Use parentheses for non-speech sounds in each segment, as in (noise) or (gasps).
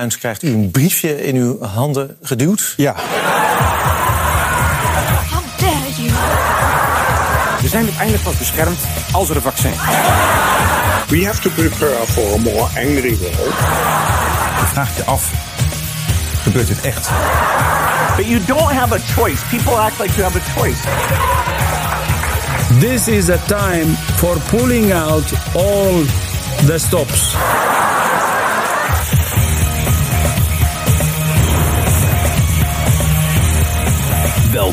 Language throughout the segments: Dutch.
Bruins, krijgt u een briefje in uw handen geduwd. Ja. How dare you? We zijn uiteindelijk pas beschermd als er een vaccin is. We have to prepare for a more angry world. Je vraagt je af, gebeurt dit echt? But you don't have a choice. People act like you have a choice. This is a time for pulling out all the stops.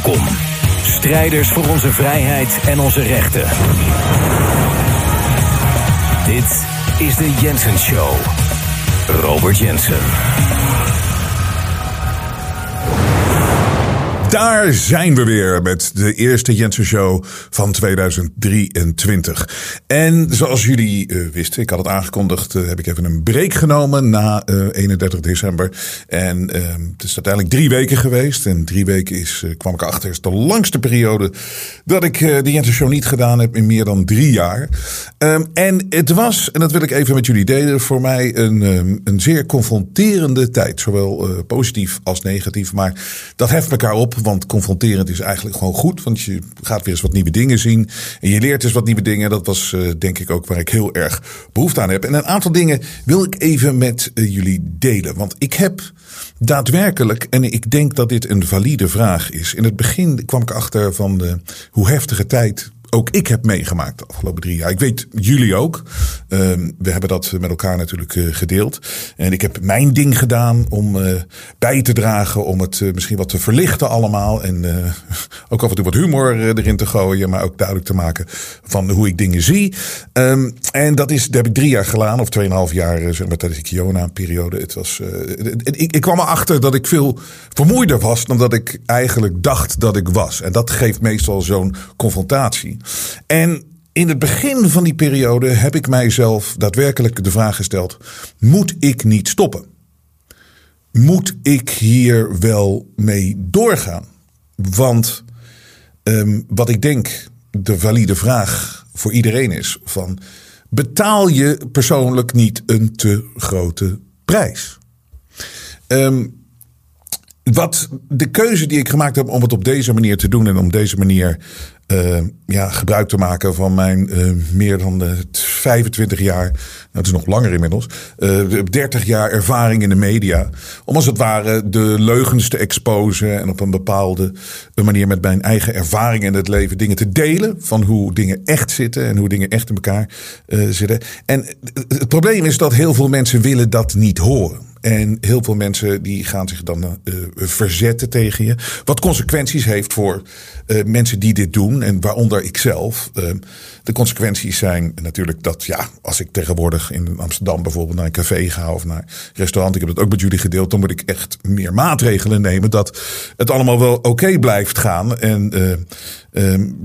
Welkom, strijders voor onze vrijheid en onze rechten. Dit is de Jensen Show. Robert Jensen. Daar zijn we weer met de eerste Jensen Show van 2023. En zoals jullie uh, wisten, ik had het aangekondigd, uh, heb ik even een break genomen na uh, 31 december. En het is uiteindelijk drie weken geweest. En drie weken is, kwam ik achter, is de langste periode dat ik de Jensen Show niet gedaan heb in meer dan drie jaar. Um, en het was, en dat wil ik even met jullie delen, voor mij een, um, een zeer confronterende tijd. Zowel positief als negatief. Maar dat heft elkaar op. Want confronterend is eigenlijk gewoon goed. Want je gaat weer eens wat nieuwe dingen zien. En je leert eens wat nieuwe dingen. Dat was uh, denk ik ook waar ik heel erg behoefte aan heb. En een aantal dingen wil ik even met uh, jullie delen. Want ik heb daadwerkelijk, en ik denk dat dit een valide vraag is. In het begin kwam ik achter van de, hoe heftige tijd ook ik heb meegemaakt de afgelopen drie jaar. Ik weet jullie ook. Um, we hebben dat met elkaar natuurlijk uh, gedeeld. En ik heb mijn ding gedaan om uh, bij te dragen, om het uh, misschien wat te verlichten allemaal. En (laughs) ook af en toe wat humor erin te gooien, maar ook duidelijk te maken van hoe ik dingen zie. Um, en dat, is, dat heb ik drie jaar gedaan, of tweeënhalf jaar, zeg maar tijdens de Kiona-periode. Het was, ik, ik kwam erachter dat ik veel vermoeider was dan dat ik eigenlijk dacht dat ik was. En dat geeft meestal zo'n confrontatie. En in het begin van die periode heb ik mijzelf daadwerkelijk de vraag gesteld: moet ik niet stoppen? Moet ik hier wel mee doorgaan? Want um, wat ik denk de valide vraag voor iedereen is: van betaal je persoonlijk niet een te grote prijs? Um, wat de keuze die ik gemaakt heb om het op deze manier te doen en om deze manier uh, ja, gebruik te maken van mijn uh, meer dan uh, 25 jaar, nou, het is nog langer inmiddels, 30 jaar ervaring in de media. Om als het ware de leugens te exposen en op een bepaalde manier met mijn eigen ervaring in het leven dingen te delen van hoe dingen echt zitten en hoe dingen echt in elkaar zitten. En het probleem is dat heel veel mensen willen dat niet horen. En heel veel mensen die gaan zich dan uh, verzetten tegen je. Wat consequenties heeft voor uh, mensen die dit doen. En waaronder ik zelf. Uh, de consequenties zijn natuurlijk dat, ja, als ik tegenwoordig in Amsterdam bijvoorbeeld naar een café ga of naar een restaurant. Ik heb het ook met jullie gedeeld. Dan moet ik echt meer maatregelen nemen. Dat het allemaal wel oké blijft gaan. En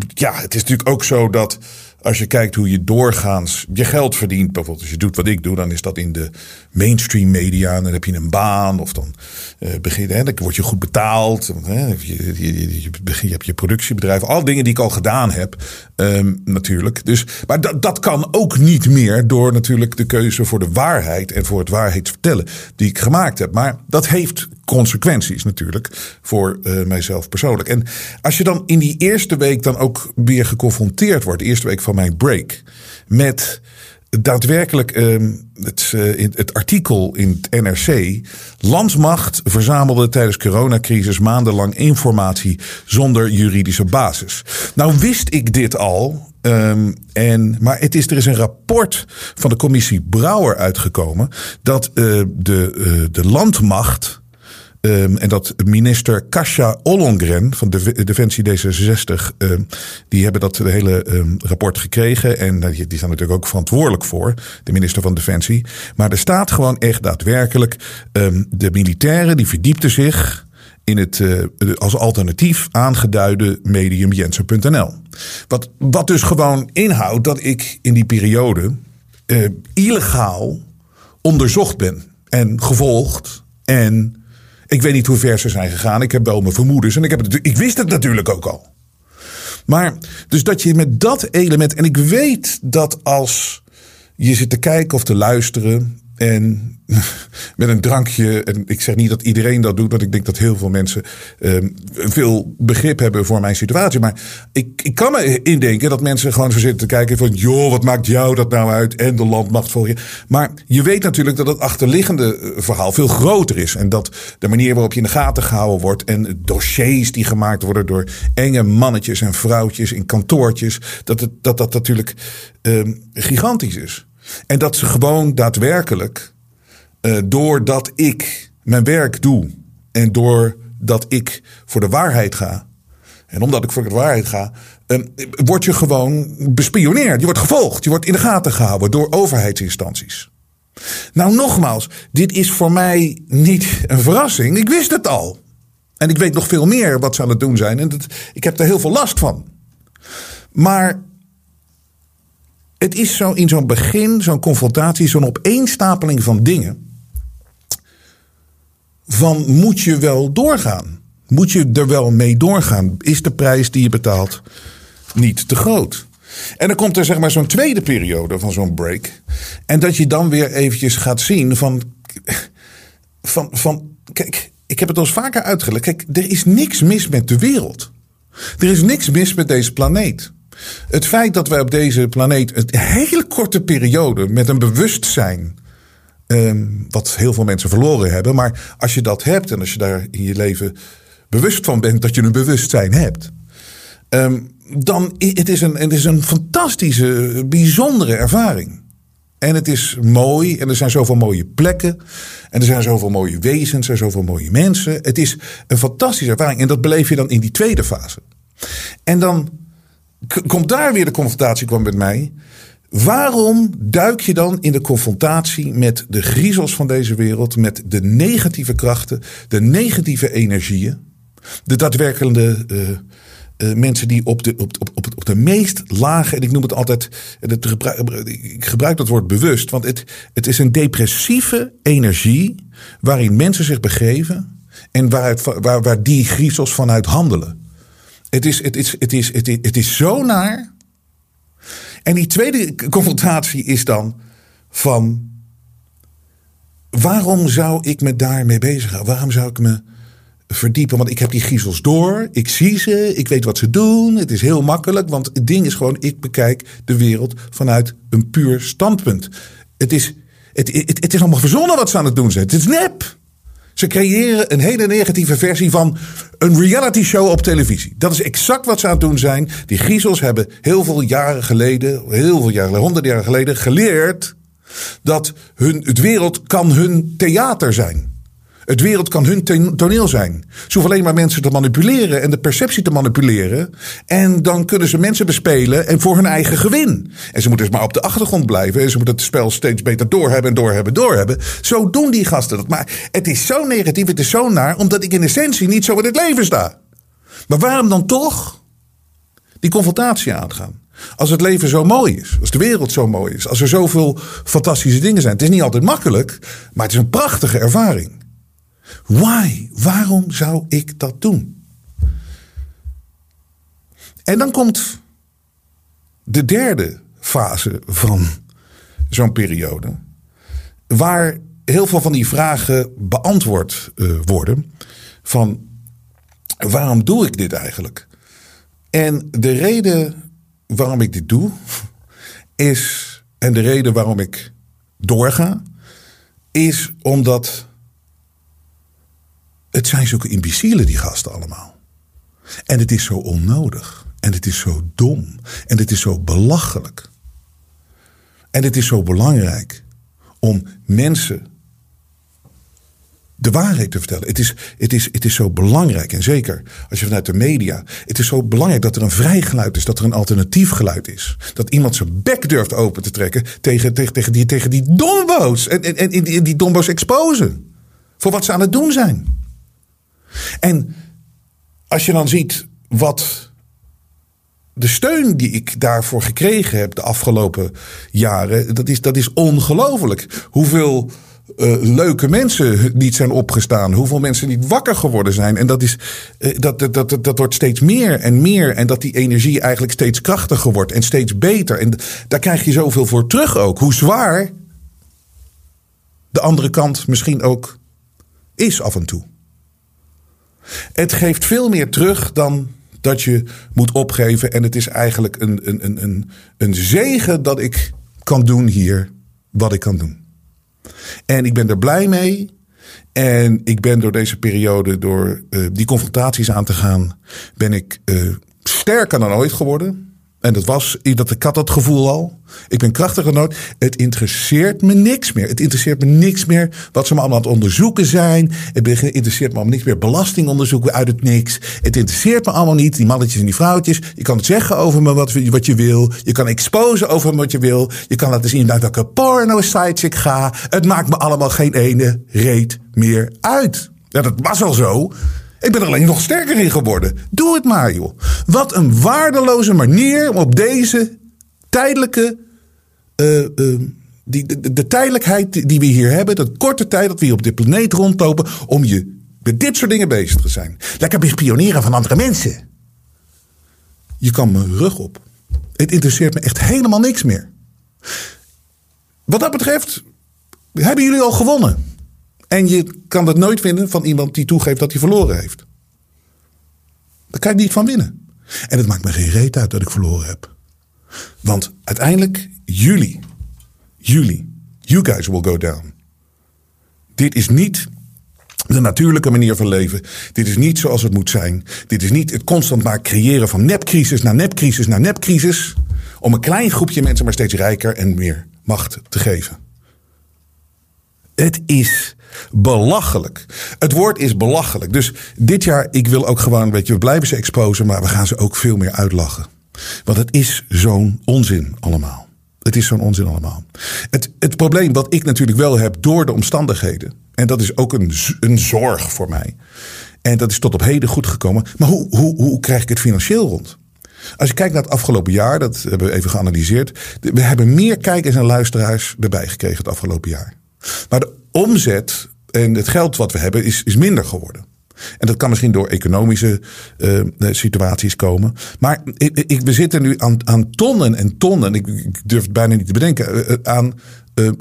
ja, het is natuurlijk ook zo dat als je kijkt hoe je doorgaans je geld verdient, bijvoorbeeld als je doet wat ik doe, dan is dat in de mainstream media. Dan heb je een baan of dan uh, begin hè, dan word je goed betaald. Hè, je, je, je, hebt je productiebedrijf, al dingen die ik al gedaan heb, um, natuurlijk. Dus, maar dat, dat kan ook niet meer door natuurlijk de keuze voor de waarheid en voor het waarheidsvertellen die ik gemaakt heb. Maar dat heeft consequenties natuurlijk voor uh, mijzelf persoonlijk. En als je dan in die eerste week dan ook weer geconfronteerd wordt, de eerste week van mijn break, met daadwerkelijk uh, het, uh, het artikel in het NRC. Landmacht verzamelde tijdens coronacrisis maandenlang informatie zonder juridische basis. Nou wist ik dit al. Um, en, maar het is, er is een rapport van de commissie Brouwer uitgekomen dat uh, de, uh, de landmacht Um, en dat minister Kasia Ollongren van de Defensie D66, um, die hebben dat hele um, rapport gekregen. En die, die staan natuurlijk ook verantwoordelijk voor, de minister van Defensie. Maar er staat gewoon echt daadwerkelijk, de militairen die verdiepten zich in het uh, als alternatief aangeduide medium Jensen.nl. Wat, wat dus gewoon inhoudt dat ik in die periode uh, illegaal onderzocht ben en gevolgd en ik weet niet hoe ver ze zijn gegaan. Ik heb wel mijn vermoedens. En ik, heb het, ik wist het natuurlijk ook al. Maar dus dat je met dat element. En ik weet dat als je zit te kijken of te luisteren. En (laughs) met een drankje. En ik zeg niet dat iedereen dat doet, want ik denk dat heel veel mensen ehm, veel begrip hebben voor mijn situatie. Maar ik, ik kan me indenken dat mensen gewoon zo zitten te kijken van, joh, wat maakt jou dat nou uit? En de landmacht voor je. Maar je weet natuurlijk dat het achterliggende eh, verhaal veel groter is. En dat de manier waarop je in de gaten gehouden wordt en dossiers die gemaakt worden door enge mannetjes en vrouwtjes in kantoortjes, dat het, dat, dat natuurlijk ehm, gigantisch is. En dat ze gewoon daadwerkelijk, uh, doordat ik mijn werk doe en doordat ik voor de waarheid ga, en omdat ik voor de waarheid ga, uh, word je gewoon bespioneerd. Je wordt gevolgd, je wordt in de gaten gehouden door overheidsinstanties. Nou, nogmaals, dit is voor mij niet een verrassing. Ik wist het al. En ik weet nog veel meer wat ze aan het doen zijn. En ik heb er heel veel last van. Maar het is zo in zo'n begin, zo'n confrontatie, zo'n opeenstapeling van dingen. Van moet je wel doorgaan? Moet je er wel mee doorgaan? Is de prijs die je betaalt niet te groot? En dan komt er zeg maar zo'n tweede periode van zo'n break. En dat je dan weer eventjes gaat zien van, van, van kijk, ik heb het al vaker uitgelegd. Kijk, er is niks mis met de wereld. Er is niks mis met deze planeet. Het feit dat wij op deze planeet een hele korte periode met een bewustzijn. Um, wat heel veel mensen verloren hebben. Maar als je dat hebt en als je daar in je leven bewust van bent dat je een bewustzijn hebt. Um, dan het is een, het is een fantastische, bijzondere ervaring. En het is mooi en er zijn zoveel mooie plekken. En er zijn zoveel mooie wezens, zijn zoveel mooie mensen. Het is een fantastische ervaring. En dat beleef je dan in die tweede fase. En dan komt daar weer de confrontatie kwam met mij. Waarom duik je dan in de confrontatie met de griezels van deze wereld, met de negatieve krachten, de negatieve energieën, de daadwerkelijke uh, uh, mensen die op de, op, op, op, op de meest lage, en ik noem het altijd, het gebruik, ik gebruik dat woord bewust, want het, het is een depressieve energie waarin mensen zich begeven en waaruit, waar, waar die griezels vanuit handelen. Het is, het, is, het, is, het, is, het is zo naar. En die tweede confrontatie is dan van. Waarom zou ik me daarmee bezighouden? Waarom zou ik me verdiepen? Want ik heb die griezels door. Ik zie ze. Ik weet wat ze doen. Het is heel makkelijk. Want het ding is gewoon: ik bekijk de wereld vanuit een puur standpunt. Het is, het, het, het is allemaal verzonnen wat ze aan het doen zijn. Het is nep. Ze creëren een hele negatieve versie van een reality show op televisie. Dat is exact wat ze aan het doen zijn. Die griezels hebben heel veel jaren geleden, heel veel jaren, honderden jaren geleden geleerd dat hun, het wereld kan hun theater zijn. Het wereld kan hun toneel zijn. Ze hoeven alleen maar mensen te manipuleren en de perceptie te manipuleren. En dan kunnen ze mensen bespelen en voor hun eigen gewin. En ze moeten dus maar op de achtergrond blijven. En ze moeten het spel steeds beter doorhebben en doorhebben, doorhebben. Zo doen die gasten dat. Maar het is zo negatief, het is zo naar, omdat ik in essentie niet zo in het leven sta. Maar waarom dan toch die confrontatie aangaan? Als het leven zo mooi is, als de wereld zo mooi is, als er zoveel fantastische dingen zijn. Het is niet altijd makkelijk, maar het is een prachtige ervaring. Why? Waarom zou ik dat doen? En dan komt de derde fase van zo'n periode. Waar heel veel van die vragen beantwoord uh, worden. Van waarom doe ik dit eigenlijk? En de reden waarom ik dit doe is. En de reden waarom ik doorga. Is omdat het zijn zulke imbecielen, die gasten allemaal. En het is zo onnodig. En het is zo dom. En het is zo belachelijk. En het is zo belangrijk om mensen de waarheid te vertellen. Het is, het, is, het is zo belangrijk, en zeker als je vanuit de media. Het is zo belangrijk dat er een vrij geluid is, dat er een alternatief geluid is. Dat iemand zijn bek durft open te trekken tegen, tegen, tegen, die, tegen die dombo's. En, en, en die, dombo's exposen. Voor wat ze aan het doen zijn. En als je dan ziet wat de steun die ik daarvoor gekregen heb de afgelopen jaren, dat is, dat is ongelooflijk. Hoeveel uh, leuke mensen niet zijn opgestaan. Hoeveel mensen niet wakker geworden zijn. En dat, is, uh, dat, dat, dat, dat wordt steeds meer en meer. En dat die energie eigenlijk steeds krachtiger wordt en steeds beter. En daar krijg je zoveel voor terug ook. Hoe zwaar de andere kant misschien ook is af en toe. Het geeft veel meer terug dan dat je moet opgeven. En het is eigenlijk een, een, een, een, een zegen dat ik kan doen hier wat ik kan doen. En ik ben er blij mee. En ik ben door deze periode, door uh, die confrontaties aan te gaan, ben ik uh, sterker dan ooit geworden. En dat was, dat, ik had dat gevoel al. Ik ben krachtiger dan ooit. Het interesseert me niks meer. Het interesseert me niks meer wat ze me allemaal aan het onderzoeken zijn. Het interesseert me allemaal niks meer belastingonderzoeken uit het niks. Het interesseert me allemaal niet, die mannetjes en die vrouwtjes. Je kan het zeggen over me wat, wat je wil. Je kan exposen over me wat je wil. Je kan laten zien naar welke porno-sites ik ga. Het maakt me allemaal geen ene reet meer uit. Ja, dat was al zo. Ik ben er alleen nog sterker in geworden. Doe het maar, joh. Wat een waardeloze manier om op deze tijdelijke. Uh, uh, die, de, de, tijdelijkheid die we hier hebben, dat korte tijd dat we hier op dit planeet rondlopen, om je met dit soort dingen bezig te zijn. Lekker bespioneren van andere mensen. Je kan mijn rug op. Het interesseert me echt helemaal niks meer. Wat dat betreft, hebben jullie al gewonnen. En je kan dat nooit vinden van iemand die toegeeft dat hij verloren heeft. Daar kan je niet van winnen. En het maakt me geen reet uit dat ik verloren heb. Want uiteindelijk, jullie, jullie, you guys will go down. Dit is niet de natuurlijke manier van leven. Dit is niet zoals het moet zijn. Dit is niet het constant maar creëren van nepcrisis naar nepcrisis naar nepcrisis. Om een klein groepje mensen maar steeds rijker en meer macht te geven. Het is belachelijk. Het woord is belachelijk. Dus dit jaar, ik wil ook gewoon, weet je, we blijven ze exposen, maar we gaan ze ook veel meer uitlachen. Want het is zo'n onzin allemaal. Het is zo'n onzin allemaal. Het, het probleem wat ik natuurlijk wel heb door de omstandigheden. En dat is ook een, een zorg voor mij. En dat is tot op heden goed gekomen. Maar hoe, hoe, hoe krijg ik het financieel rond? Als je kijkt naar het afgelopen jaar, dat hebben we even geanalyseerd. We hebben meer kijkers en luisteraars erbij gekregen het afgelopen jaar. Maar de omzet en het geld wat we hebben is, is minder geworden. En dat kan misschien door economische uh, situaties komen. Maar ik, ik, we zitten nu aan, tonnen en tonnen, ik, ik durf het bijna niet te bedenken, uh, aan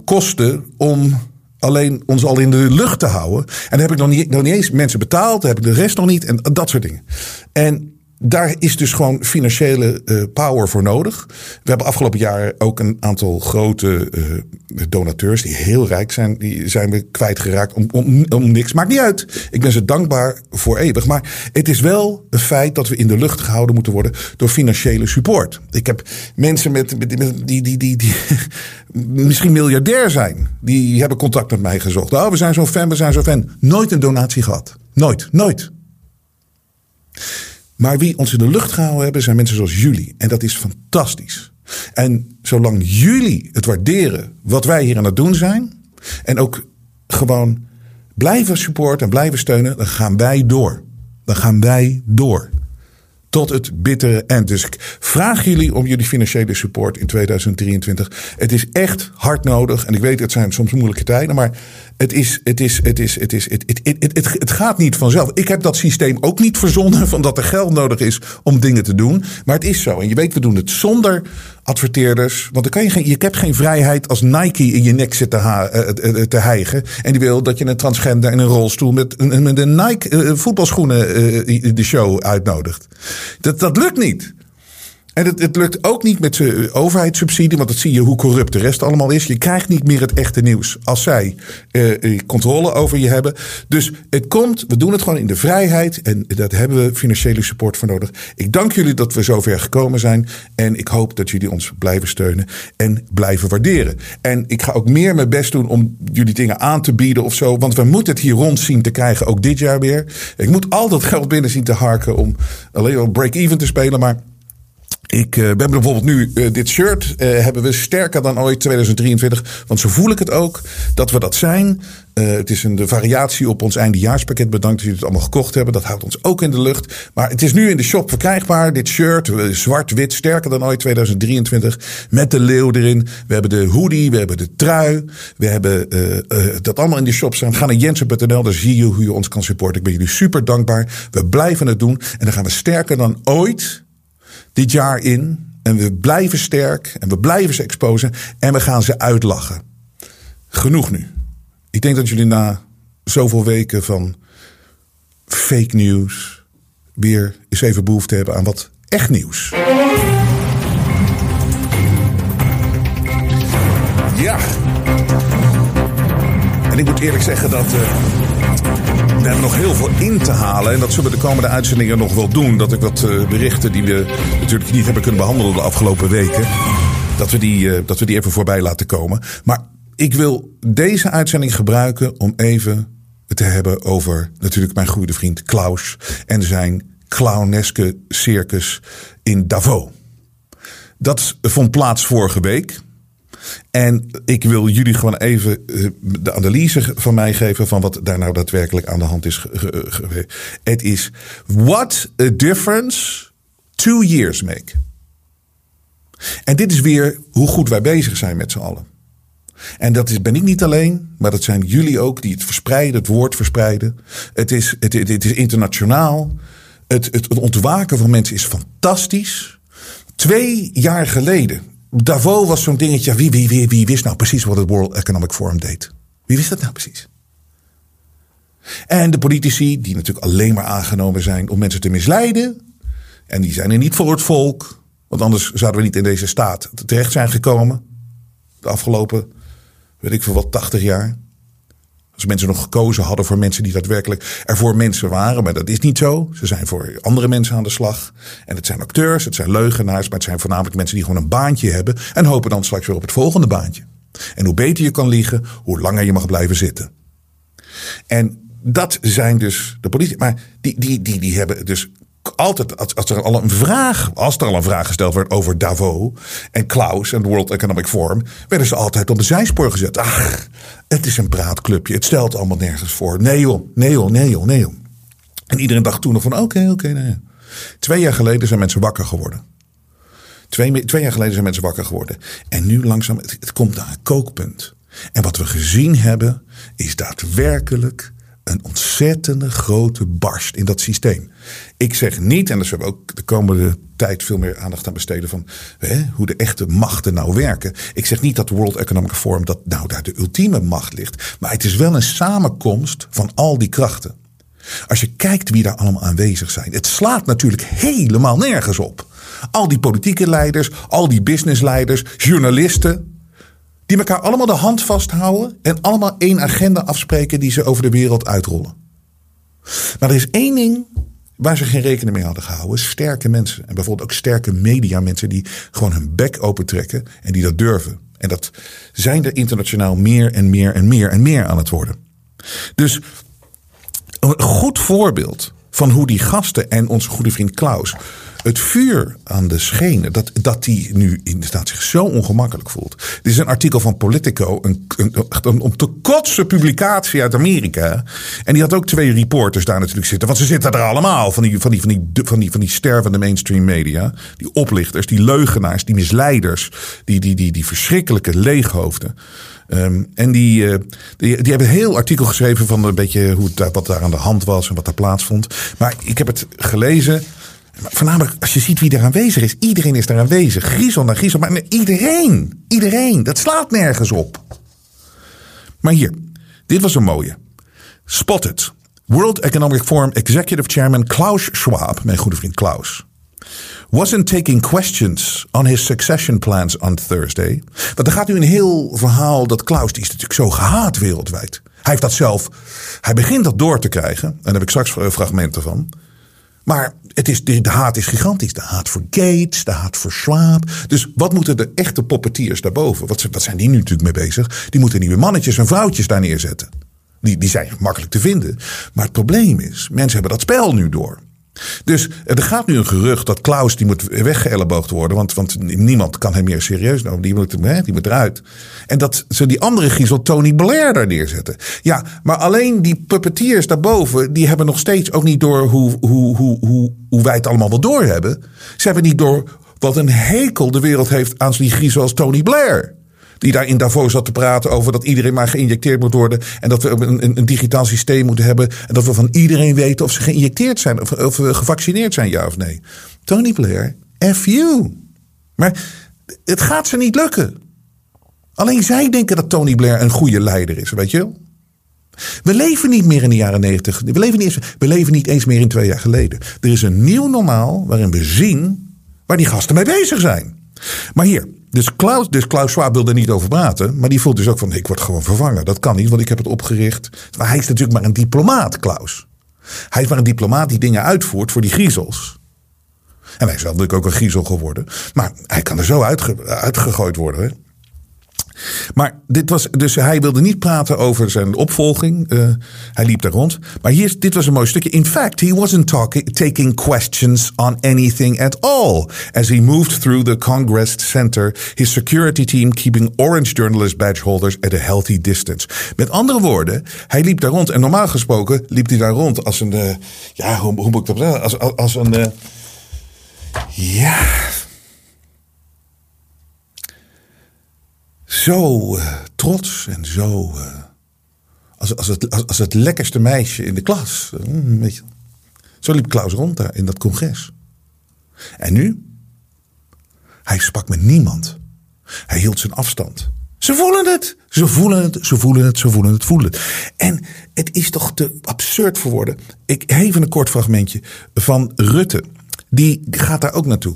kosten om alleen ons al in de lucht te houden. En dan heb ik nog niet, nog niet eens mensen betaald, heb ik de rest nog niet en dat soort dingen. En daar is dus gewoon financiële uh, power voor nodig. We hebben afgelopen jaar ook een aantal grote uh, donateurs die heel rijk zijn. Die zijn we kwijtgeraakt om, om, om niks. Maakt niet uit. Ik ben ze dankbaar voor eeuwig. Maar het is wel een feit dat we in de lucht gehouden moeten worden door financiële support. Ik heb mensen met, die, die, die, die (laughs) misschien miljardair zijn. Die hebben contact met mij gezocht. Oh, we zijn zo fan, we zijn zo fan. Nooit een donatie gehad. Nooit, nooit. Maar wie ons in de lucht gehouden hebben, zijn mensen zoals jullie. En dat is fantastisch. En zolang jullie het waarderen wat wij hier aan het doen zijn. En ook gewoon blijven supporten en blijven steunen, dan gaan wij door. Dan gaan wij door tot het bittere eind. Dus ik vraag jullie om jullie financiële support in 2023. Het is echt hard nodig. En ik weet, het zijn soms moeilijke tijden. Maar het, is, het, is, het, is, het, is, het, het, het, het, het gaat niet vanzelf. Ik heb dat systeem ook niet verzonnen. Van dat er geld nodig is om dingen te doen. Maar het is zo. En je weet, we doen het zonder adverteerders. Want dan kan je geen, je hebt geen vrijheid als Nike in je nek zit te, ha, uh, te hijgen. En die wil dat je een transgender in een rolstoel met, met een Nike voetbalschoenen de show uitnodigt. Dat, dat lukt niet. En het, het lukt ook niet met zijn overheidssubsidie, want dat zie je hoe corrupt de rest allemaal is. Je krijgt niet meer het echte nieuws als zij uh, controle over je hebben. Dus het komt, we doen het gewoon in de vrijheid en daar hebben we financiële support voor nodig. Ik dank jullie dat we zover gekomen zijn en ik hoop dat jullie ons blijven steunen en blijven waarderen. En ik ga ook meer mijn best doen om jullie dingen aan te bieden of zo, want we moeten het hier rond zien te krijgen, ook dit jaar weer. Ik moet al dat geld binnen zien te harken om alleen wel break-even te spelen, maar ik, uh, we hebben bijvoorbeeld nu uh, dit shirt. Uh, hebben we sterker dan ooit 2023. Want zo voel ik het ook dat we dat zijn. het is een de variatie op ons eindejaarspakket. Bedankt dat jullie het allemaal gekocht hebben. Dat houdt ons ook in de lucht. Maar het is nu in de shop verkrijgbaar. Dit shirt, zwart-wit, sterker dan ooit 2023. Met de leeuw erin. We hebben de hoodie, we hebben de trui. We hebben dat allemaal in de shop staan. Ga naar jensen.nl, daar zie je hoe je ons kan supporten. Ik ben jullie super dankbaar. We blijven het doen. En dan gaan we sterker dan ooit dit jaar in. En we blijven sterk en we blijven ze exposen en we gaan ze uitlachen. Genoeg nu. ik denk dat jullie na zoveel weken van fake news weer eens even behoefte hebben aan wat echt nieuws. Ja. En ik moet eerlijk zeggen dat. eh, we hebben nog heel veel in te halen. En dat zullen we de komende uitzendingen nog wel doen. Dat ik wat eh, berichten die we natuurlijk niet hebben kunnen behandelen de afgelopen weken. Dat we, die, eh, dat we die even voorbij laten komen. Maar ik wil deze uitzending gebruiken om even te hebben over natuurlijk mijn goede vriend Klaus. En zijn clowneske circus in Davos. Dat vond plaats vorige week. En ik wil jullie gewoon even eh, de analyse van mij geven van wat daar nou daadwerkelijk aan de hand is Het is what a difference two years make. En dit is weer hoe goed wij bezig zijn met z'n allen. En dat is, ben ik niet alleen, maar dat zijn jullie ook die het verspreiden, het woord verspreiden. Het is, het is internationaal. Het, het, het ontwaken van mensen is fantastisch. Twee jaar geleden, Davos was zo'n dingetje. Wie, wie, wie, wie wist nou precies wat het World Economic Forum deed? Wie wist dat nou precies? En de politici, die natuurlijk alleen maar aangenomen zijn om mensen te misleiden. En die zijn er niet voor het volk. Want anders zouden we niet in deze staat terecht zijn gekomen. De afgelopen, weet ik veel wat, 80 jaar. Als mensen nog gekozen hadden voor mensen die daadwerkelijk ervoor mensen waren. Maar dat is niet zo. Ze zijn voor andere mensen aan de slag. En het zijn acteurs, het zijn leugenaars. Maar het zijn voornamelijk mensen die gewoon een baantje hebben. En hopen dan straks weer op het volgende baantje. En hoe beter je kan liegen, hoe langer je mag blijven zitten. En dat zijn dus de politie. Maar die, die, die, die hebben dus altijd, als, er al een vraag, als er al een vraag gesteld werd over Davos en Klaus en de World Economic Forum, werden ze altijd op een zijspoor gezet. Ach, het is een praatclubje, het stelt allemaal nergens voor. Nee joh, nee joh, nee joh, nee joh. En iedereen dacht toen nog van oké, oké, nee. ja. Twee jaar geleden zijn mensen wakker geworden. Twee, twee jaar geleden zijn mensen wakker geworden. En nu langzaam, het, het komt naar een kookpunt. En wat we gezien hebben, is daadwerkelijk een ontzettende grote barst in dat systeem. Ik zeg niet, en daar zullen we ook de komende tijd veel meer aandacht aan besteden van hè, hoe de echte machten nou werken. Ik zeg niet dat de World Economic Forum dat nou daar de ultieme macht ligt, maar het is wel een samenkomst van al die krachten. Als je kijkt wie daar allemaal aanwezig zijn, het slaat natuurlijk helemaal nergens op. Al die politieke leiders, al die businessleiders, journalisten, die elkaar allemaal de hand vasthouden en allemaal één agenda afspreken die ze over de wereld uitrollen. Maar er is één ding waar ze geen rekening mee hadden gehouden. Sterke mensen. En bijvoorbeeld ook sterke mediamensen die gewoon hun bek opentrekken en die dat durven. En dat zijn er internationaal meer en meer en meer en meer aan het worden. Dus een goed voorbeeld van hoe die gasten en onze goede vriend Klaus het vuur aan de schenen, dat, dat die nu inderdaad zich zo ongemakkelijk voelt. Dit is een artikel van Politico, een, een, een om te kotsen publicatie uit Amerika. En die had ook twee reporters daar natuurlijk zitten. Want ze zitten er allemaal, van die, van die, van die, van die, van die stervende mainstream media. Die oplichters, die leugenaars, die misleiders, die, die, die, die verschrikkelijke leeghoofden. Um, en die, uh, die, die, hebben een heel artikel geschreven van een beetje hoe het, wat daar aan de hand was en wat daar plaatsvond. Maar ik heb het gelezen. Voornamelijk als je ziet wie er aanwezig is. Iedereen is daar aanwezig. Griezel naar griezel. Maar iedereen. Iedereen. Dat slaat nergens op. Maar hier. Dit was een mooie. Spotted. World Economic Forum Executive Chairman Klaus Schwab. Mijn goede vriend Klaus wasn't taking questions on his succession plans on Thursday. Want er gaat nu een heel verhaal dat Klaus, die is natuurlijk zo gehaat wereldwijd. Hij heeft dat zelf, hij begint dat door te krijgen. En daar heb ik straks fragmenten van. Maar het is, de, de haat is gigantisch. De haat voor Gates, de haat voor Schwab. Dus wat moeten de echte poppetiers daarboven? Wat, wat zijn die nu natuurlijk mee bezig? Die moeten nieuwe mannetjes en vrouwtjes daar neerzetten. Die, die zijn makkelijk te vinden. Maar het probleem is, mensen hebben dat spel nu door. Dus er gaat nu een gerucht dat Klaus die moet weggeëlleboogd worden. Want, want niemand kan hem meer serieus nemen. Die moet, hè, die eruit. En dat ze die andere griezel Tony Blair daar neerzetten. Ja, maar alleen die puppetiers daarboven. Die hebben nog steeds ook niet door hoe, hoe, hoe, hoe, hoe wij het allemaal wel doorhebben. Ze hebben niet door wat een hekel de wereld heeft aan die griezel als Tony Blair die daar in Davos zat te praten over dat iedereen maar geïnjecteerd moet worden. En dat we een, een, een digitaal systeem moeten hebben. En dat we van iedereen weten of ze geïnjecteerd zijn of, of gevaccineerd zijn, ja of nee. Tony Blair, F you. Maar het gaat ze niet lukken. Alleen zij denken dat Tony Blair een goede leider is, weet je wel? We leven niet meer in de jaren negentig. We leven, niet eens, we leven niet eens meer in twee jaar geleden. Er is een nieuw normaal waarin we zien waar die gasten mee bezig zijn. Maar hier, dus Klaus, dus Klaus Schwab wil er niet over praten. Maar die voelt dus ook van, ik word gewoon vervangen. Dat kan niet, want ik heb het opgericht. Maar hij is natuurlijk maar een diplomaat, Klaus. Hij is maar een diplomaat die dingen uitvoert voor die griezels. En hij is natuurlijk ook een griezel geworden. Maar hij kan er zo uitge, uitgegooid worden. Hè? Maar dit was, dus hij wilde niet praten over zijn opvolging. Uh, hij liep daar rond. Maar hier, dit was een mooi stukje. In fact, he wasn't talking, taking questions on anything at all. As he moved through the Congress Center, his security team keeping orange journalist badge holders at a healthy distance. Met andere woorden, hij liep daar rond. En normaal gesproken liep hij daar rond als een, uh, ja, hoe, hoe moet ik dat zeggen? Als, als, een, uh, ja, zo uh, trots en zo. Uh, als, als, het, als, als, het lekkerste meisje in de klas. Mm, weet je. Zo liep Klaus rond daar in dat congres. En nu? Hij sprak met niemand. Hij hield zijn afstand. Ze voelen het. Ze voelen het. Ze voelen het. Ze voelen het. Voelen het. En het is toch te absurd voor woorden. Ik even een kort fragmentje van Rutte. Die gaat daar ook naartoe.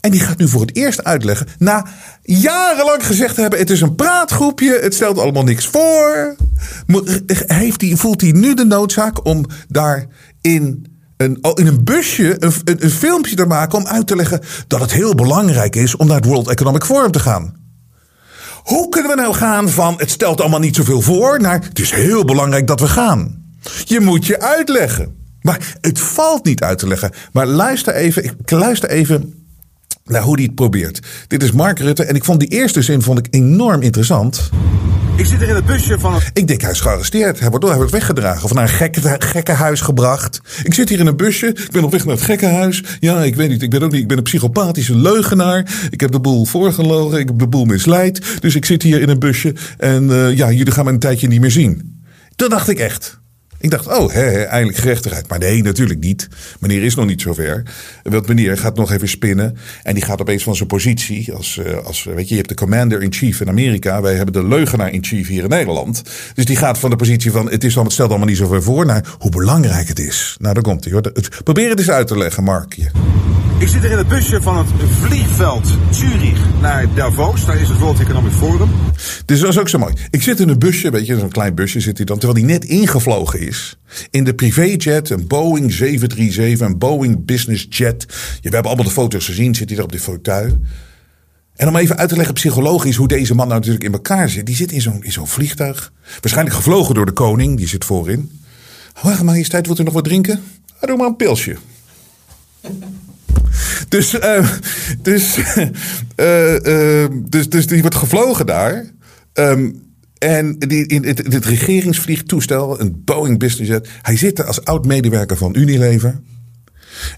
En die gaat nu voor het eerst uitleggen, na jarenlang gezegd te hebben: het is een praatgroepje, het stelt allemaal niks voor. Heeft hij, voelt hij nu de noodzaak om daar in een, in een busje een, een, een filmpje te maken om uit te leggen dat het heel belangrijk is om naar het World Economic Forum te gaan? Hoe kunnen we nou gaan van het stelt allemaal niet zoveel voor naar het is heel belangrijk dat we gaan? Je moet je uitleggen. Maar het valt niet uit te leggen. Maar luister even, ik luister even naar hoe hij het probeert. Dit is Mark Rutte en ik vond die eerste zin vond ik enorm interessant. Ik zit er in het busje van het... Ik denk hij is gearresteerd. Hij wordt, hij wordt weggedragen of naar een gekke, gekkenhuis gebracht. Ik zit hier in een busje. Ik ben op weg naar het gekkenhuis. Ja, ik weet niet. Ik ben ook niet. Ik ben een psychopathische leugenaar. Ik heb de boel voorgelogen. Ik heb de boel misleid. Dus ik zit hier in een busje. En uh, ja, jullie gaan me een tijdje niet meer zien. Toen dacht ik echt. Ik dacht, oh, hè, eindelijk gerechtigheid. Maar nee, natuurlijk niet. Meneer is nog niet zover. Want meneer gaat nog even spinnen. En die gaat opeens van zijn positie. Als, als, weet je, je hebt de commander-in-chief in Amerika. Wij hebben de leugenaar-in-chief hier in Nederland. Dus die gaat van de positie van, het, is het stelt allemaal niet zoveel voor. Naar hoe belangrijk het is. Nou, daar komt hij hoor. Probeer het eens uit te leggen, Markje. Ik zit er in het busje van het vliegveld Zurich naar Davos. Daar is het World Economic Forum. Dus dat is ook zo mooi. Ik zit in een busje, weet je, zo'n klein busje zit hij dan. Terwijl hij net ingevlogen is. In de privéjet, een Boeing 737, een Boeing Business Jet. We hebben allemaal de foto's gezien, zit hij daar op de fauteuil. En om even uit te leggen psychologisch hoe deze man nou natuurlijk in elkaar zit. Die zit in zo'n zo'n vliegtuig. Waarschijnlijk gevlogen door de koning, die zit voorin. Wacht, majesteit, wilt u nog wat drinken? doe maar een pilsje. Dus, uh, dus, uh, (laughs) uh, dus, dus die wordt gevlogen daar. Um, en die, in het, het regeringsvliegtoestel, een Boeing Business Jet. Hij zit er als oud-medewerker van Unilever.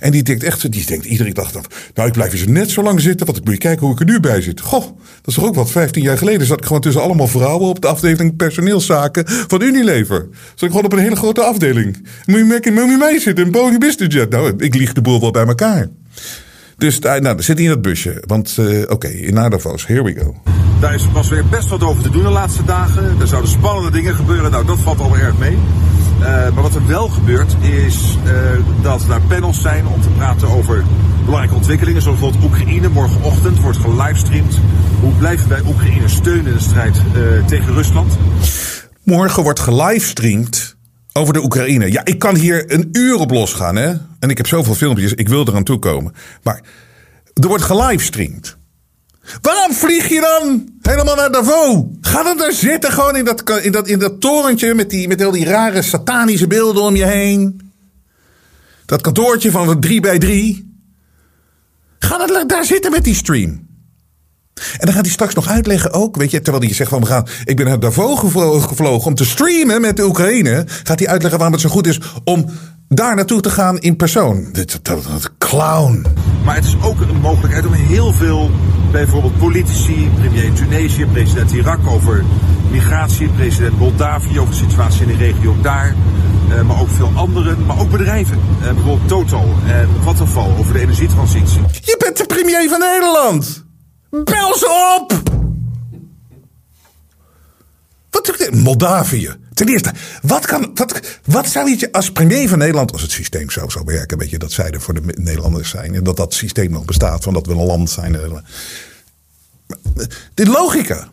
En die denkt echt, die denkt iedere dag, nou ik blijf eens net zo lang zitten, want ik moet kijken hoe ik er nu bij zit. Goh, dat is toch ook wat, 15 jaar geleden zat ik gewoon tussen allemaal vrouwen op de afdeling personeelzaken van Unilever. Zat ik gewoon op een hele grote afdeling. Moet je, merken, moet je mee zitten, een Boeing Business Jet. Nou, ik lieg de boel wel bij elkaar. Dus nou, dan zit hij in dat busje. Want uh, oké, okay, in Davos, here we go. Daar is pas weer best wat over te doen de laatste dagen. Er zouden spannende dingen gebeuren. Nou, dat valt al erg mee. Uh, maar wat er wel gebeurt is uh, dat daar panels zijn om te praten over belangrijke ontwikkelingen. Zoals bijvoorbeeld Oekraïne. Morgenochtend wordt gelivestreamd. Hoe blijven wij Oekraïne steunen in de strijd tegen Rusland? Morgen wordt gelivestreamd over de Oekraïne. Ja, ik kan hier een uur op losgaan, hè. En ik heb zoveel filmpjes, ik wil eraan toekomen. Maar er wordt gelivestreamd. Waarom vlieg je dan helemaal naar Davos? Ga dan daar zitten, gewoon in dat, in dat, in dat torentje met, die, met al die rare satanische beelden om je heen. Dat kantoortje van 3 bij 3. Ga dan daar zitten met die stream. En dan gaat hij straks nog uitleggen ook, weet je, terwijl hij zegt van we gaan, ik ben naar Davos gevlogen om te streamen met de Oekraïne. Gaat hij uitleggen waarom het zo goed is om daar naartoe te gaan in persoon. Dit, dat, dat, clown. Maar het is ook een mogelijkheid om heel veel, bijvoorbeeld politici, premier Tunesië, president Irak over migratie, president Moldavië over de situatie in de regio daar. Uh, maar ook veel anderen, maar ook bedrijven. Uh, bijvoorbeeld Total en Vattenfall over de energietransitie. Je bent de premier van Nederland! Bel ze op! Wat, Moldavië. Ten eerste, wat, kan, wat, wat zou je als premier van Nederland, als het systeem zo zou werken, weet je, dat zij er voor de Nederlanders zijn en dat dat systeem nog bestaat, van dat we een land zijn. Dit logica.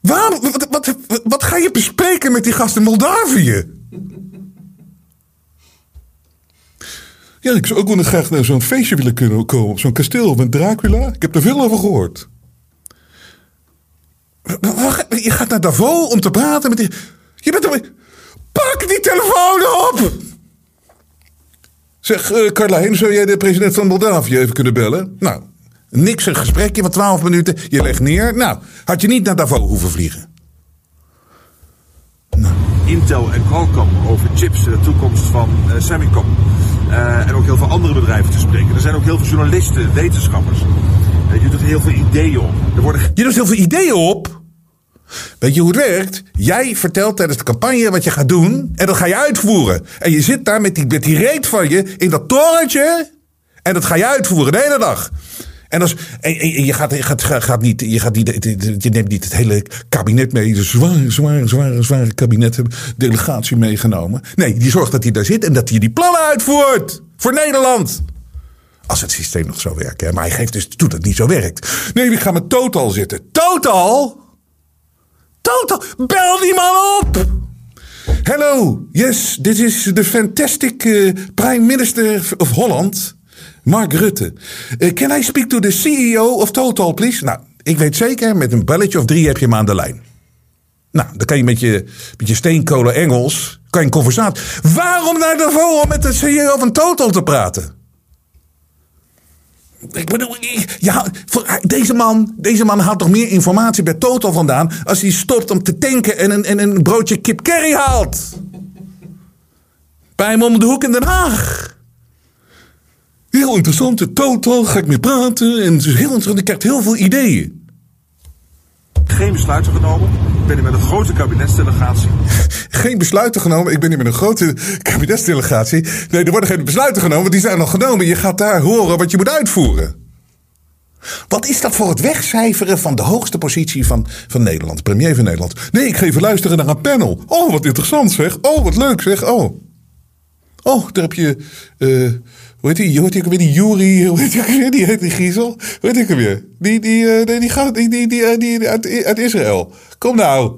Waarom, wat, wat, wat, ga je bespreken met die gasten Moldavië? Ja, ik zou ook wel graag naar zo'n feestje willen kunnen komen. Op zo'n kasteel met Dracula. Ik heb er veel over gehoord. Je gaat naar Davos om te praten met die... Je bent er... Pak die telefoon op! Zeg, uh, Carlijn, zou jij de president van Moldavië even kunnen bellen? Nou, niks een gesprekje van 12 minuten. Je legt neer. Nou, had je niet naar Davos hoeven vliegen. Nou. Intel en Qualcomm over chips en de toekomst van uh, Semicom. Uh, en ook heel veel andere bedrijven te spreken. Er zijn ook heel veel journalisten, wetenschappers. Je doet heel veel ideeën op. Er worden... Je doet heel veel ideeën op? Weet je hoe het werkt? Jij vertelt tijdens de campagne wat je gaat doen en dat ga je uitvoeren. En je zit daar met die, met die reet van je in dat torentje en dat ga je uitvoeren de hele dag. En, je, gaat, gaat, gaat niet, je, gaat je neemt niet het hele kabinet mee. Een zware, zware, zware, zware kabinet delegatie meegenomen. Nee, die zorgt dat hij daar zit en dat hij die plannen uitvoert. Voor Nederland. Als het systeem nog zo werkt. Maar hij geeft dus toe dat het niet zo werkt. Nee, ik ga met Total zitten. Total? Total? Bel die man op! Hello, yes, this is the fantastic uh, Prime Minister of Holland. Mark Rutte. Uh, can I speak to the CEO of Total, please? Nou, ik weet zeker, met een belletje of drie heb je hem aan de lijn. Nou, dan kan je met je, met je steenkolen Engels, kan je een conversatie. Waarom naar de om met de CEO van Total te praten? Ik bedoel, ja, deze, man, deze man haalt toch meer informatie bij Total vandaan. als hij stopt om te tanken en een, en een broodje kip curry haalt. Bij hem om de hoek in Den Haag. Heel interessant, Total, ga ik mee praten. En het is heel interessant, ik krijg heel veel ideeën. Geen besluiten genomen. Ik ben hier met een grote kabinetsdelegatie. (laughs) Geen besluiten genomen. Ik ben hier met een grote kabinetsdelegatie. Nee, er worden geen besluiten genomen, die zijn al genomen. Je gaat daar horen wat je moet uitvoeren. Wat is dat voor het wegcijferen van de hoogste positie van, van Nederland, premier van Nederland? Nee, ik ga even luisteren naar een panel. Oh, wat interessant zeg. Oh, wat leuk zeg. Oh. Oh, daar heb je. Uh, hoe heet die? Hoe heet die weer? Die Jury. Hoe heet die weer? Die heet die Giezel. Hoe heet die weer? Die, die, uh, die, die, gaat, die, die, die, die, uit, uit Israël. Kom nou.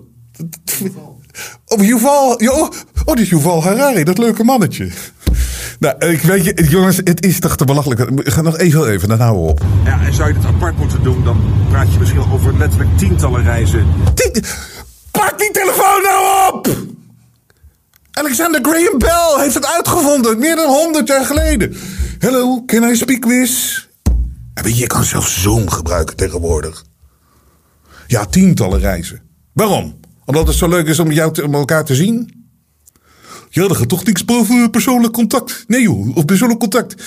Of Yuval. Oh, oh, die is Yuval Harari. Dat leuke mannetje. Nou, ik weet je, jongens, het is toch te belachelijk. Ga nog even, even, dan houden we op. Ja, en zou je dit apart moeten doen, dan praat je misschien over letterlijk tientallen reizen. Tien... Pak die telefoon nou op! Alexander Graham Bell heeft het uitgevonden, meer dan 100 jaar geleden. Hello, can I speak with? je kan zelfs Zoom gebruiken tegenwoordig. Ja, tientallen reizen. Waarom? Omdat het zo leuk is om, jou te, om elkaar te zien? Ja, dan gaat toch niks boven persoonlijk contact. Nee joh, of persoonlijk contact.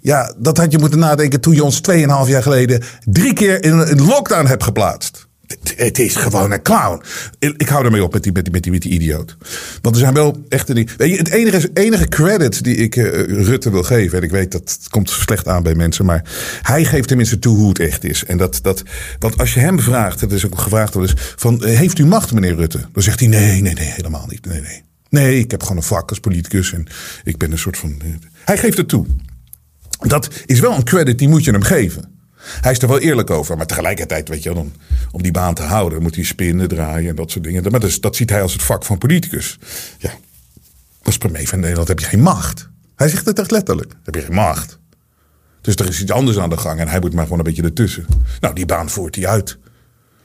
Ja, dat had je moeten nadenken toen je ons 2,5 jaar geleden drie keer in een lockdown hebt geplaatst. Het is gewoon een clown. Ik hou ermee op met die, met die, met die, idioot. Want er zijn wel echte dingen. Het enige, enige credit die ik uh, Rutte wil geven. En ik weet dat het komt slecht aan bij mensen. Maar hij geeft tenminste toe hoe het echt is. En dat, dat, want als je hem vraagt. Het is ook gevraagd wel eens. Van, uh, heeft u macht meneer Rutte? Dan zegt hij nee, nee, nee, helemaal niet. Nee, nee. Nee, ik heb gewoon een vak als politicus. En ik ben een soort van. Uh, hij geeft het toe. Dat is wel een credit die moet je hem geven. Hij is er wel eerlijk over. Maar tegelijkertijd, weet je, om, om die baan te houden, moet hij spinnen, draaien en dat soort dingen. Maar dat ziet hij als het vak van politicus. Ja, als premier van Nederland heb je geen macht. Hij zegt het echt letterlijk. Heb je geen macht. Dus er is iets anders aan de gang en hij moet maar gewoon een beetje ertussen. Nou, die baan voert hij uit.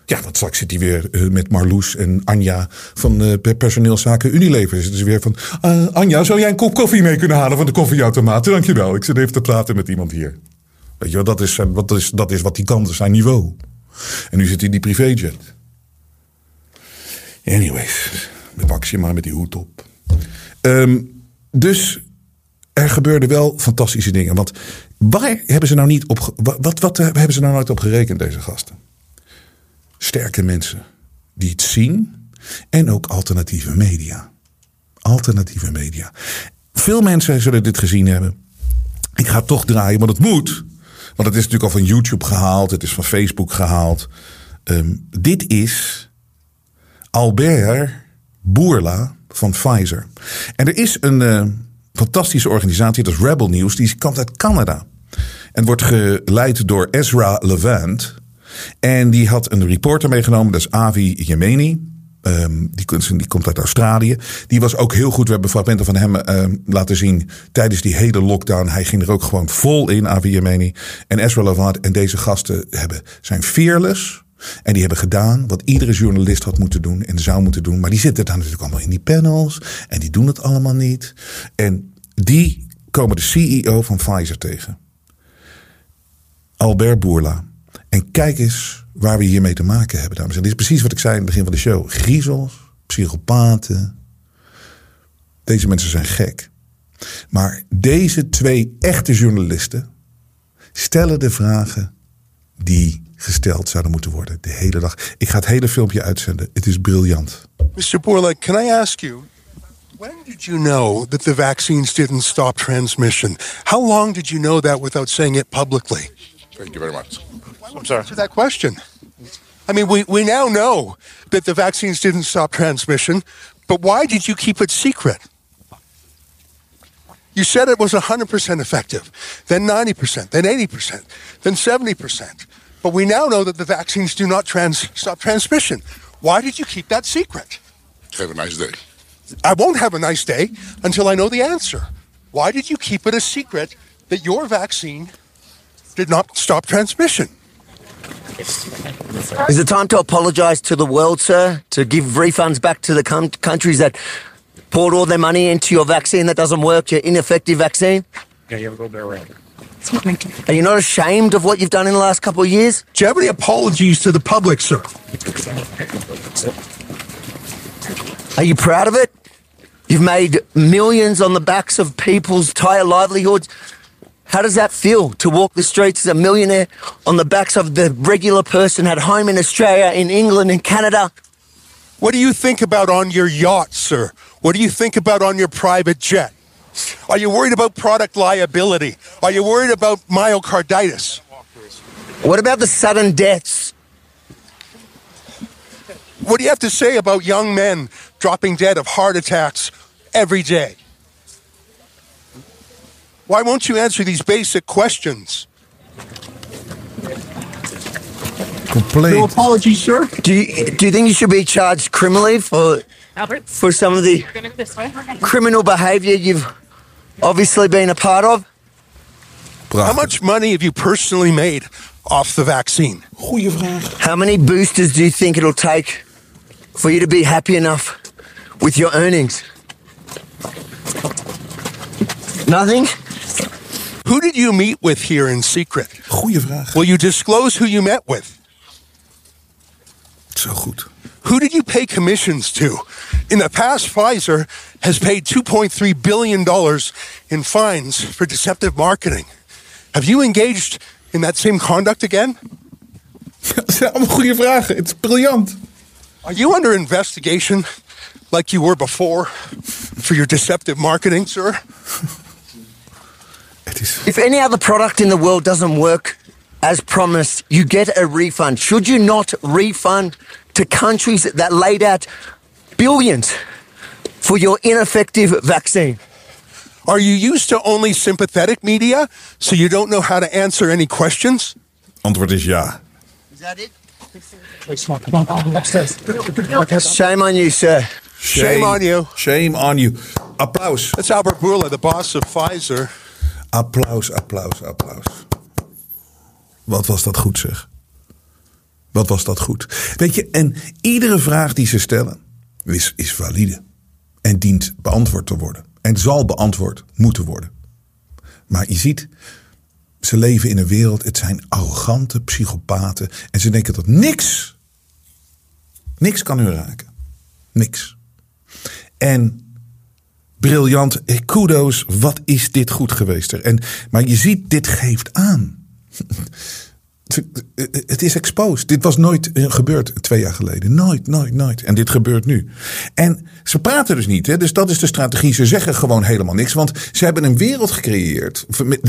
Ja, want straks zit hij weer uh, met Marloes en Anja van uh, personeelszaken Unilever. Zitten ze weer van, uh, Anja, zou jij een kop koffie mee kunnen halen van de koffieautomaat? Dankjewel, ik zit even te praten met iemand hier. Weet je wel, dat is, dat is, dat is wat hij kan, zijn niveau. En nu zit hij in die privéjet. Anyways, pak je maar met die hoed op. Um, dus er gebeurden wel fantastische dingen. Want waar hebben ze nou niet op. Wat, wat, wat hebben ze nou nooit op gerekend, deze gasten? Sterke mensen die het zien. En ook alternatieve media. Alternatieve media. Veel mensen zullen dit gezien hebben. Ik ga het toch draaien, want het moet. Want het is natuurlijk al van YouTube gehaald. Het is van Facebook gehaald. Um, dit is Albert Bourla van Pfizer. En er is een uh, fantastische organisatie, dat is Rebel News, die komt uit Canada. En wordt geleid door Ezra Levant. En die had een reporter meegenomen, dat is Avi Yemeni. Um, die, die, komt uit Australië. Die was ook heel goed. We hebben fragmenten van hem um, laten zien tijdens die hele lockdown. Hij ging er ook gewoon vol in, Avi Yemeni. En Ezra Levant en deze gasten hebben, zijn fearless. En die hebben gedaan wat iedere journalist had moeten doen en zou moeten doen. Maar die zitten daar natuurlijk allemaal in die panels. En die doen het allemaal niet. En die komen de CEO van Pfizer tegen. Albert Bourla. En kijk eens waar we hiermee te maken hebben, dames en heren. Dit is precies wat ik zei in het begin van de show. Griezels, psychopaten. Deze mensen zijn gek. Maar deze twee echte journalisten stellen de vragen die gesteld zouden moeten worden. De hele dag. Ik ga het hele filmpje uitzenden. Het is briljant. Mr. Borla, can I ask you, when did you know that the vaccines didn't stop transmission? How long did you know that without saying it publicly? Thank you very much. I'm sorry. Answer that question. I mean, we, we now know that the vaccines didn't stop transmission, but why did you keep it secret? You said it was 100% effective, then 90%, then 80%, then 70%. But we now know that the vaccines do not trans- stop transmission. Why did you keep that secret? Have a nice day. I won't have a nice day until I know the answer. Why did you keep it a secret that your vaccine did not stop transmission? Is it time to apologise to the world, sir? To give refunds back to the com- countries that poured all their money into your vaccine that doesn't work, your ineffective vaccine? Yeah, you have a go there around. Are you not ashamed of what you've done in the last couple of years? Do you have any apologies to the public, sir? Are you proud of it? You've made millions on the backs of people's entire livelihoods. How does that feel to walk the streets as a millionaire on the backs of the regular person at home in Australia, in England, in Canada? What do you think about on your yacht, sir? What do you think about on your private jet? Are you worried about product liability? Are you worried about myocarditis? What about the sudden deaths? What do you have to say about young men dropping dead of heart attacks every day? Why won't you answer these basic questions? Compleet. No apologies, sir. Do you, do you think you should be charged criminally for Albert, for some of the we're gonna go this way. criminal behaviour you've obviously been a part of? How much money have you personally made off the vaccine? Goeie vraag. How many boosters do you think it'll take for you to be happy enough with your earnings? Nothing? Who did you meet with here in secret? Goeie vraag. Will you disclose who you met with? Zo goed. Who did you pay commissions to? In the past, Pfizer has paid $2.3 billion in fines for deceptive marketing. Have you engaged in that same conduct again? (laughs) Dat zijn allemaal goede vragen. Het is briljant. Are you under investigation like you were before for your deceptive marketing, sir? (laughs) Het is... If any other product in the world doesn't work as promised, you get a refund. Should you not refund to countries that laid out billions for your ineffective vaccine? Are you used to only sympathetic media so you don't know how to answer any questions? Antwoord is ja. Is that it? Shame on you, sir. Shame on you. Shame on you. Applaus. That's Albert Bourla, the boss of Pfizer. Applaus, applaus, applaus. Wat was dat goed zeg. Wat was dat goed. Weet je, en iedere vraag die ze stellen is, is valide. En dient beantwoord te worden. En zal beantwoord moeten worden. Maar je ziet, ze leven in een wereld, het zijn arrogante psychopaten. En ze denken dat niks, niks kan hun raken. Niks. En briljant, eh, kudos, wat is dit goed geweest er. En, maar je ziet, dit geeft aan. (laughs) Het is exposed. Dit was nooit eh, gebeurd twee jaar geleden. Nooit, nooit, nooit. En dit gebeurt nu. En ze praten dus niet. Hè? Dus dat is de strategie. Ze zeggen gewoon helemaal niks. Want ze hebben een wereld gecreëerd.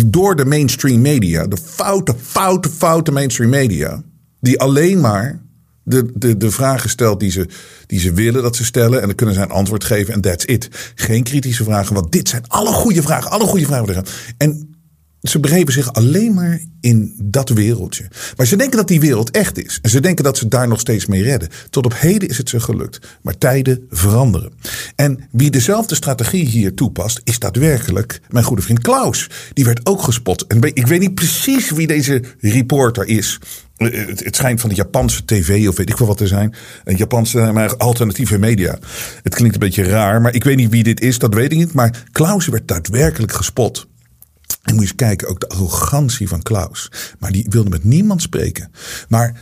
Door de mainstream media. De foute, foute, foute mainstream media. Die alleen maar de, de, de vragen stelt die ze, die ze willen dat ze stellen. En dan kunnen ze een antwoord geven en that's it. Geen kritische vragen, want dit zijn alle goede vragen. Alle goede vragen. En ze begeven zich alleen maar in dat wereldje. Maar ze denken dat die wereld echt is. En ze denken dat ze daar nog steeds mee redden. Tot op heden is het ze gelukt. Maar tijden veranderen. En wie dezelfde strategie hier toepast, is daadwerkelijk mijn goede vriend Klaus. Die werd ook gespot. En ik weet niet precies wie deze reporter is. Eh, Het, het schijnt van de Japanse tv of weet ik wel wat te zijn. Een Japanse maar alternatieve media. Het klinkt een beetje raar, maar ik weet niet wie dit is, dat weet ik niet. Maar Klaus werd daadwerkelijk gespot. En moet je eens kijken, ook de arrogantie van Klaus. Maar die wilde met niemand spreken. Maar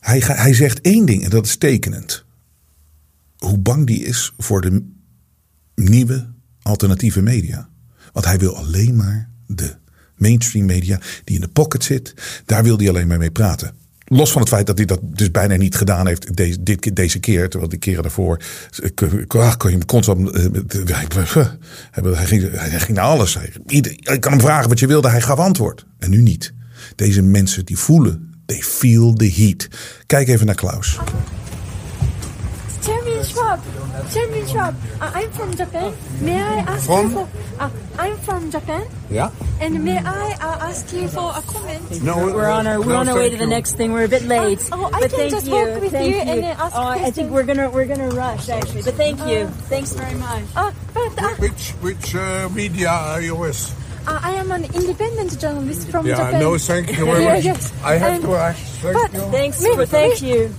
hij, hij zegt één ding en dat is tekenend. Hoe bang die is voor de nieuwe alternatieve media. Want hij wil alleen maar de mainstream media die in de pocket zit. Daar wil hij alleen maar mee praten. Los van het feit dat hij dat dus bijna niet gedaan heeft deze, dit, deze keer. Terwijl die keren daarvoor eh, kon kon je hem constant... eh, eh, hij, ging, hij ging naar alles. Je kan hem vragen wat je wilde. Hij gaf antwoord. En nu niet. Deze mensen die voelen. They feel the heat. Kijk even naar Klaus. Chairman Schwab, Chairman Schwab, uh, I'm from Japan. May I ask From? you for? Uh, I'm from Japan, Yeah? and may I uh, ask you for a comment? No, We're on our we're no, on our way thank to the you. next thing. We're a bit late. Oh, I but can thank just you. walk with thank you and then ask oh, I think questions. we're gonna we're gonna rush actually. But thank you. Thanks very much. Uh, but uh, Which which uh, media are you with? uh, I am an independent journalist from Yeah, Japan. no, thank you very (laughs) Yeah, much. yes. I have And- to ask. Thank but- you. Thanks Me- for thank you.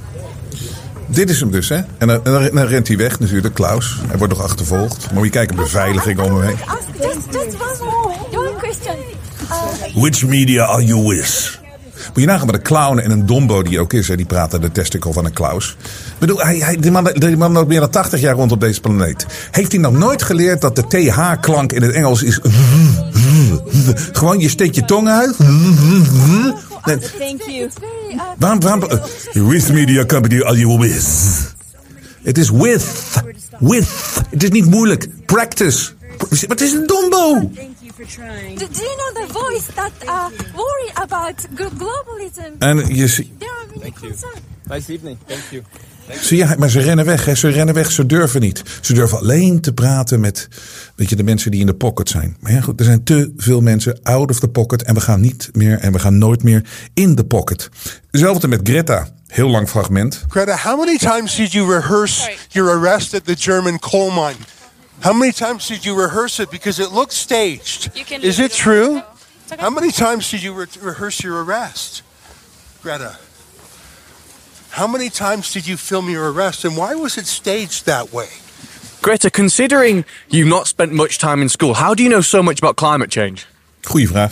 Dit is hem dus, hè? En dan, dan- dan rent hij weg natuurlijk, Klaus. Hij wordt nog achtervolgd. Maar je kijkt een beveiliging om hem heen. Ask just, just one more, question. Uh, Which media are you with? Moet je nagaan met een clown en een dombo die ook is. Hè, die praat aan de testicle van een Klaus. Ik bedoel, hij, hij, die, man, die man loopt meer dan 80 jaar rond op deze planeet. Heeft hij nog nooit geleerd dat de TH-klank in het Engels is... (laughs) Gewoon, je steekt je tong uit. (laughs) Nee, Thank you. waarom, waarom, uh, with media company are you with? Het is with. With. Het is niet moeilijk. Practice. Wat is een dombo? Do, do you know the voice that uh, worry about glo- globalism? En je, ziet-. Nice evening. Thank you. Zie je, maar ze rennen weg. Hè? Ze rennen weg. Ze durven niet. Ze durven alleen te praten met weet je, de mensen die in de pocket zijn. Maar ja, goed, er zijn te veel mensen out of the pocket. En we gaan niet meer en we gaan nooit meer in de pocket. Hetzelfde met Greta. Heel lang fragment. Greta, how many times did you rehearse your arrest at the German coal mine? How many times did you rehearse it? Because it looks staged. You can Is it it. true? It's okay. How many times did you re- rehearse your arrest? Greta. How many times did you film your arrest and why was it staged that way? Greta, considering you've not spent much time in school, how do you know so much about climate change? Goeie vraag.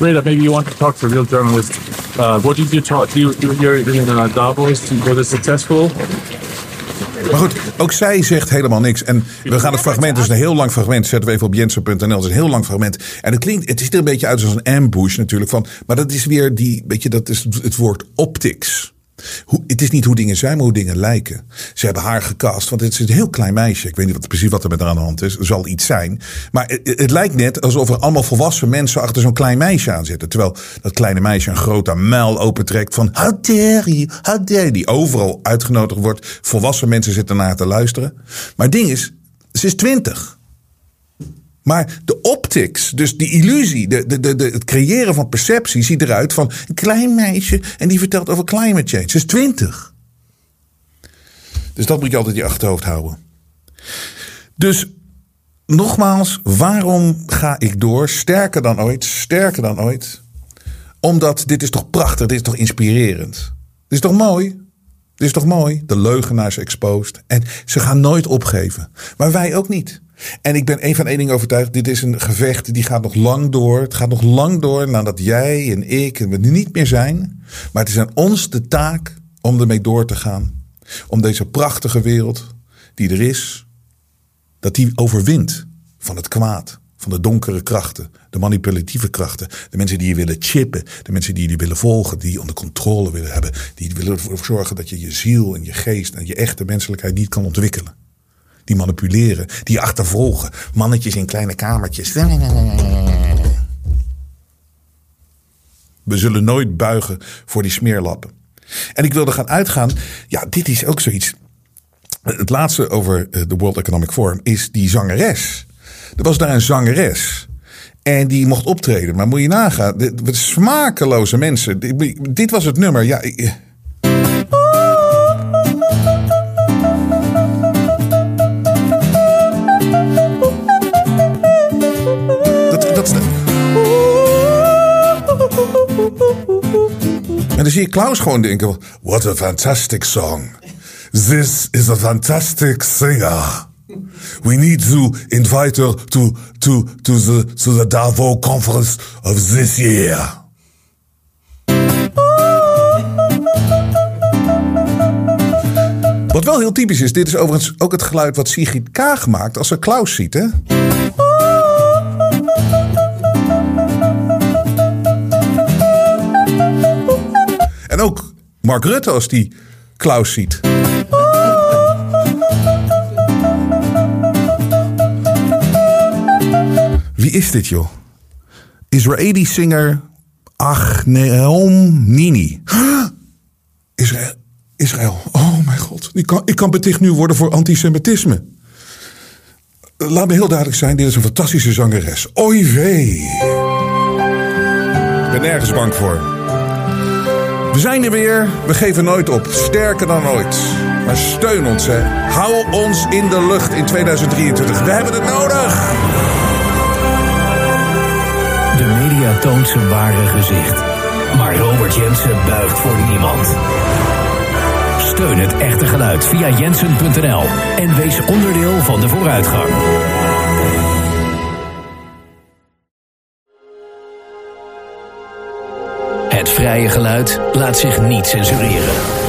Rita, maybe you want to talk to a real journalist. Uh, what did you talk? You, you, you're in uh, Davos. Was it successful? Maar goed, ook zij zegt helemaal niks. En we gaan het fragment, is een heel lang fragment. Zetten we even op jensen.nl. Het is een heel lang fragment. En het klinkt, het ziet er een beetje uit als een ambush natuurlijk. Van, maar dat is weer die, weet je, dat is het woord optics. Hoe, het is niet hoe dingen zijn, maar hoe dingen lijken. Ze hebben haar gecast, want het is een heel klein meisje. Ik weet niet wat, precies wat er met haar aan de hand is. Er zal iets zijn. Maar het, lijkt net alsof er allemaal volwassen mensen achter zo'n klein meisje aan zitten. Terwijl dat kleine meisje een grote muil opentrekt van... How dare you, how dare. Die overal uitgenodigd wordt. Volwassen mensen zitten naar te luisteren. Maar het ding is, ze is twintig. Maar de optics, dus die illusie, de, de, de, het creëren van perceptie, ziet eruit van een klein meisje en die vertelt over climate change. Ze is twintig. Dus dat moet je altijd in je achterhoofd houden. Dus nogmaals, waarom ga ik door? Sterker dan ooit, sterker dan ooit. Omdat dit is toch prachtig, dit is toch inspirerend. Dit is toch mooi? Dit is toch mooi? De leugenaars exposed. En ze gaan nooit opgeven. Maar wij ook niet. En ik ben één van één ding overtuigd. Dit is een gevecht die gaat nog lang door. Het gaat nog lang door nadat jij en ik er niet meer zijn. Maar het is aan ons de taak om ermee door te gaan. Om deze prachtige wereld die er is, dat die overwint van het kwaad. Van de donkere krachten, de manipulatieve krachten. De mensen die je willen chippen. De mensen die je willen volgen. Die onder controle willen hebben. Die willen ervoor zorgen dat je je ziel en je geest en je echte menselijkheid niet kan ontwikkelen. Die manipuleren, die achtervolgen. Mannetjes in kleine kamertjes. We zullen nooit buigen voor die smeerlappen. En ik wilde gaan uitgaan. Ja, dit is ook zoiets. Het laatste over eh, de World Economic Forum is die zangeres. Er was daar een zangeres. En die mocht optreden. Maar moet je nagaan. Smakeloze mensen. Dit, dit was het nummer. Ja, dan zie je Klaus gewoon denken: What a fantastic song. This is a fantastic singer. We need to invite her to, to, to, the, to the Davos conference of this year. Wat wel heel typisch is, dit is overigens ook het geluid wat Sigrid Kaag maakt als ze Klaus ziet, hè? Mark Rutte als die Klaus ziet. Wie is dit, joh? Israëli singer Achneom Nini. (gasps) Israël. Israël. Oh mijn god. Ik kan, ik kan beticht nu worden voor antisemitisme. Laat me heel duidelijk zijn, dit is een fantastische zangeres. Oei vee. Ik ben nergens bang voor. We zijn er weer. We geven nooit op. Sterker dan ooit. Maar steun ons, hè. Hou ons in de lucht in 2023. We hebben het nodig. De media toont zijn ware gezicht. Maar Robert Jensen buigt voor niemand. Steun het echte geluid via jensen.nl en wees onderdeel van de vooruitgang. Het vrije geluid laat zich niet censureren.